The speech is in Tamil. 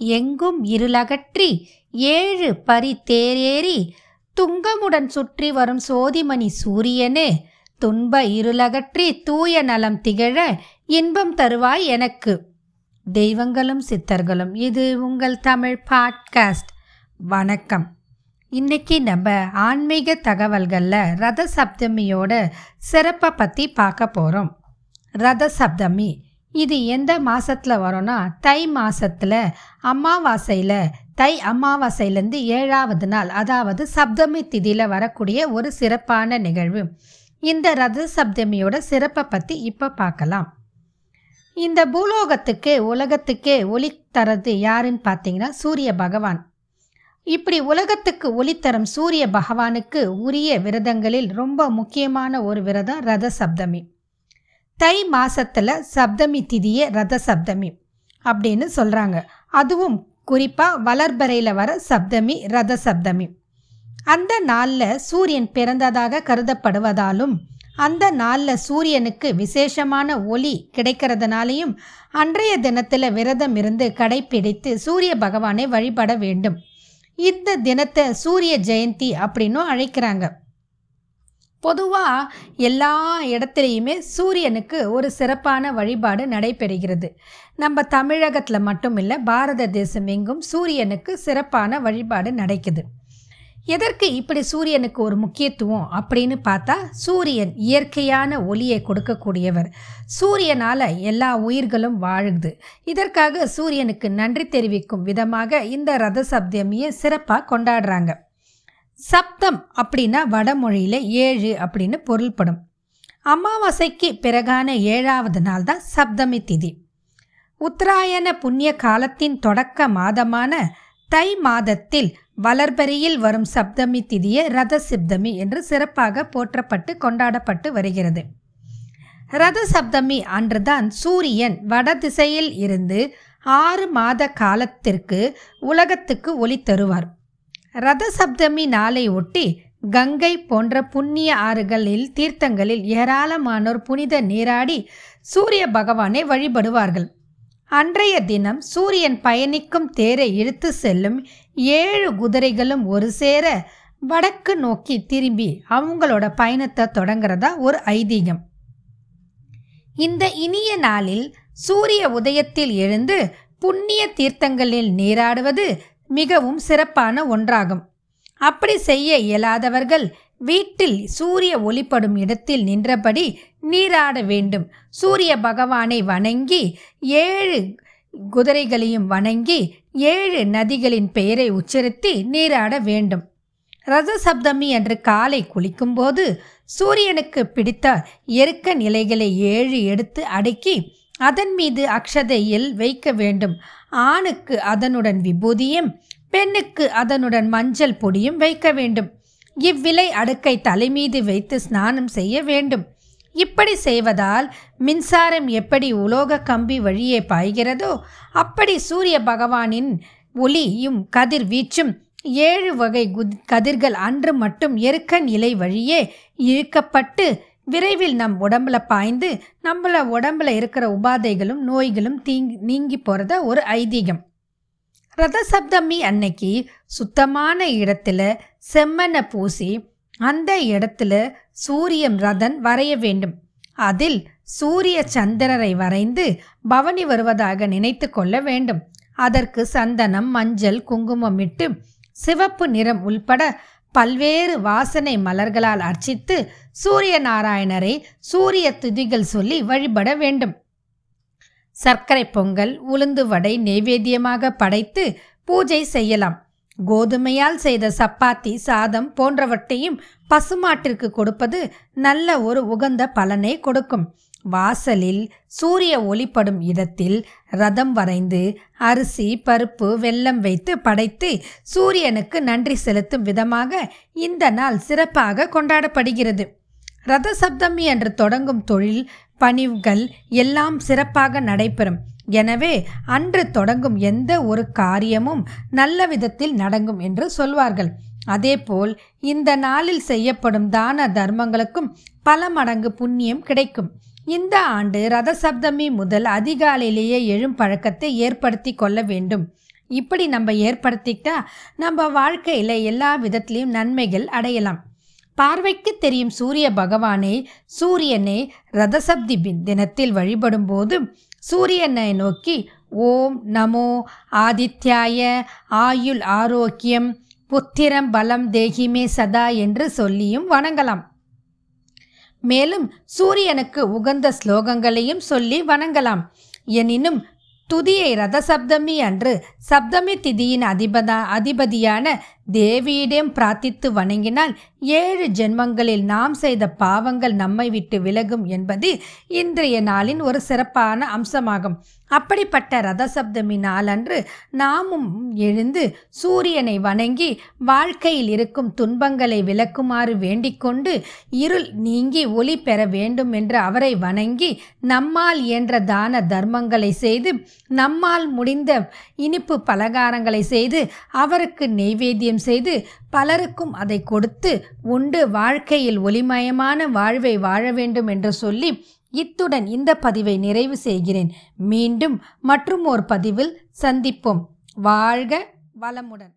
எங்கும் இருளகற்றி ஏழு பரி தேரேறி துங்கமுடன் சுற்றி வரும் சோதிமணி சூரியனே துன்ப இருளகற்றி தூய நலம் திகழ இன்பம் தருவாய் எனக்கு. தெய்வங்களும் சித்தர்களும் இது உங்கள் தமிழ் பாட்காஸ்ட். வணக்கம். இன்னைக்கு நம்ம ஆன்மீக தகவல்களில் ரத சப்தமியோட சிறப்பை பற்றி பார்க்க போகிறோம் ரத சப்தமி இது எந்த மாதத்தில் வரும்னா தை மாதத்தில் அமாவாசையில் தை அமாவாசையிலேருந்து ஏழாவது நாள் அதாவது சப்தமி திதியில் வரக்கூடிய ஒரு சிறப்பான நிகழ்வு. இந்த ரத சப்தமியோட சிறப்பை பற்றி இப்போ பார்க்கலாம். இந்த பூலோகத்துக்கு உலகத்துக்கே ஒளி தரது யாருன்னு பார்த்தீங்கன்னா சூரிய பகவான். இப்படி உலகத்துக்கு ஒளி தரும் சூரிய பகவானுக்கு உரிய விரதங்களில் ரொம்ப முக்கியமான ஒரு விரதம் ரத சப்தமி. தை மாசத்துல சப்தமி திதியே ரத சப்தமி அப்படின்னு சொல்கிறாங்க அதுவும் குறிப்பாக வளர்பறையில் வர சப்தமி ரத சப்தமி. அந்த நாளில் சூரியன் பிறந்ததாக கருதப்படுவதாலும் அந்த நாளில் சூரியனுக்கு விசேஷமான ஒளி கிடைக்கிறதுனாலையும் அன்றைய தினத்தில் விரதம் இருந்து கடைப்பிடித்து சூரிய பகவானை வழிபட வேண்டும். இந்த தினத்தை சூரிய ஜெயந்தி அப்படின்னும் அழைக்கிறாங்க. பொதுவாக எல்லா இடத்துலையுமே சூரியனுக்கு ஒரு சிறப்பான வழிபாடு நடைபெறுகிறது. நம்ம தமிழகத்தில் மட்டும் இல்லை பாரத தேசம் எங்கும் சூரியனுக்கு சிறப்பான வழிபாடு நடக்குது. எதற்கு இப்படி சூரியனுக்கு ஒரு முக்கியத்துவம் அப்படின்னு பார்த்தா சூரியன் இயற்கையான ஒளியை கொடுக்கக்கூடியவர். சூரியனால் எல்லா உயிர்களும் வாழுது. இதற்காக சூரியனுக்கு நன்றி தெரிவிக்கும் விதமாக இந்த ரத சப்தமியை சிறப்பாக கொண்டாடுறாங்க. சப்தம் அப்படின்னா வடமொழியில் ஏழு அப்படின்னு பொருள்படும். அமாவாசைக்கு பிறகான ஏழாவது நாள் தான் சப்தமி திதி. உத்தராயண புண்ணிய காலத்தின் தொடக்க மாதமான தை மாதத்தில் வளர்பரியில் வரும் சப்தமி திதியை ரத சிப்தமி என்று சிறப்பாக போற்றப்பட்டு கொண்டாடப்பட்டு வருகிறது. ரத சப்தமி அன்றுதான் சூரியன் வடதிசையில் இருந்து ஆறு மாத காலத்திற்கு உலகத்துக்கு ஒளி தருவார். ரத சப்தமி நாளை ஒட்டி கங்கை போன்ற புண்ணிய ஆறுகளில் தீர்த்தங்களில் ஏராளமானோர் புனித நீராடி சூரிய பகவானை வழிபடுவார்கள். அன்றைய தினம் சூரியன் பயணிக்கும் தேரை இழுத்து செல்லும் ஏழு குதிரைகளும் ஒரு சேர வடக்கு நோக்கி திரும்பி அவங்களோட பயணத்தை தொடங்குறதா ஒரு ஐதீகம். இந்த இனிய நாளில் சூரிய உதயத்தில் எழுந்து புண்ணிய தீர்த்தங்களில் நீராடுவது மிகவும் சிறப்பான ஒன்றாகும். அப்படி செய்ய இயலாதவர்கள் வீட்டில் சூரிய ஒளிப்படும் இடத்தில் நின்றபடி நீராட வேண்டும். சூரிய பகவானை வணங்கி ஏழு குதிரைகளையும் வணங்கி ஏழு நதிகளின் பெயரை உச்சரித்து நீராட வேண்டும். ரஜசப்தமி என்று அன்று காலை குளிக்கும்போது சூரியனுக்கு பிடித்த எருக்க நிலைகளை ஏழு எடுத்து அடுக்கி அதன் மீது அக்ஷதையில் வைக்க வேண்டும். ஆணுக்கு அதனுடன் விபூதியும் பெண்ணுக்கு அதனுடன் மஞ்சள் பொடியும் வைக்க வேண்டும். இவ்விலை அடுக்கை தலைமீது வைத்து ஸ்நானம் செய்ய வேண்டும். இப்படி செய்வதால் மின்சாரம் எப்படி உலோக கம்பி வழியே பாய்கிறதோ அப்படி சூரிய பகவானின் ஒளியும் கதிர்வீச்சும் ஏழு வகை கதிர்கள் அன்று மட்டும் எருக்க நிலை வழியே இழுக்கப்பட்டு விரைவில் நம் உடம்புல பாய்ந்து நம்மள உடம்புல இருக்கிற உபாதைகளும் நோய்களும் தீங்கி நீங்கி போகிறத ஒரு ஐதீகம். ரத சப்தமி அன்னைக்கு சுத்தமான இடத்துல செம்மனை பூசி அந்த இடத்துல சூரியன் ரதன் வரைய வேண்டும். அதில் சூரிய சந்திரரை வரைந்து பவனி வருவதாக நினைத்து கொள்ள வேண்டும். அதற்கு சந்தனம் மஞ்சள் குங்குமம் இட்டு சிவப்பு நிறம் உள்பட பல்வேறு வாசனை மலர்களால் அர்ச்சித்து சூரிய நாராயணரை சூரிய துதிகள் சொல்லி வழிபட வேண்டும். சர்க்கரை பொங்கல் உளுந்து வடை நெய்வேத்தியமாக படைத்து பூஜை செய்யலாம். கோதுமையால் செய்த சப்பாத்தி சாதம் போன்றவற்றையும் பசுமாட்டிற்கு கொடுப்பது நல்ல ஒரு உகந்த பலனை கொடுக்கும். வாசலில் சூரிய ஒளிப்படும் இடத்தில் ரதம் வரைந்து அரிசி பருப்பு வெல்லம் வைத்து படைத்து சூரியனுக்கு நன்றி செலுத்தும் விதமாக இந்த நாள் சிறப்பாக கொண்டாடப்படுகிறது. ரத சப்தமி என்று தொடங்கும் தொழில் பணிவுகள் எல்லாம் சிறப்பாக நடைபெறும். எனவே அன்று தொடங்கும் எந்த ஒரு காரியமும் நல்ல விதத்தில் நடங்கும் என்று சொல்வார்கள். அதேபோல் இந்த நாளில் செய்யப்படும் தான தர்மங்களுக்கும் பல மடங்கு புண்ணியம் கிடைக்கும். இந்த ஆண்டு ரத சப்தமி முதல் அதிகாலையிலேயே எழும் பழக்கத்தை ஏற்படுத்தி கொள்ள வேண்டும். இப்படி நம்ம ஏற்படுத்திக்கிட்டா நம்ம வாழ்க்கையில் எல்லா விதத்துலேயும் நன்மைகள் அடையலாம். பார்வைக்கு தெரியும் சூரிய பகவானை சூரியனை ரதசப்தி தினத்தில் தினத்தில் வழிபடும்போது சூரியனை நோக்கி ஓம் நமோ ஆதித்யாய ஆயுள் ஆரோக்கியம் புத்திரம் பலம் தேகிமே சதா என்று சொல்லியும் வணங்கலாம். மேலும் சூரியனுக்கு உகந்த ஸ்லோகங்களையும் சொல்லி வணங்கலாம். எனினும் துதியை ரதசப்தமி அன்று சப்தமி திதியின் அதிபதா அதிபதியான தேவியிடம் பிரார்த்தித்து வணங்கினால் ஏழு ஜென்மங்களில் நாம் செய்த பாவங்கள் நம்மை விட்டு விலகும் என்பது இன்றைய நாளின் ஒரு சிறப்பான அம்சமாகும். அப்படிப்பட்ட ரதசப்தமி நாளன்று நாமும் எழுந்து சூரியனை வணங்கி வாழ்க்கையில் இருக்கும் துன்பங்களை விலக்குமாறு வேண்டிக்கொண்டு இருள் நீங்கி ஒளி பெற வேண்டும் என்று அவரை வணங்கி நம்மால் இயன்ற தான தர்மங்களை செய்து நம்மால் முடிந்த இனிப்பு பலகாரங்களை செய்து அவருக்கு நெய்வேத்தியம் செய்து பலருக்கும் அதை கொடுத்து உண்டு வாழ்க்கையில் ஒளிமயமான வாழ்வை வாழ வேண்டும் என்று சொல்லி இத்துடன் இந்த பதிவை நிறைவு செய்கிறேன். மீண்டும் மற்றும் ஒரு பதிவில் சந்திப்போம். வாழ்க வளமுடன்.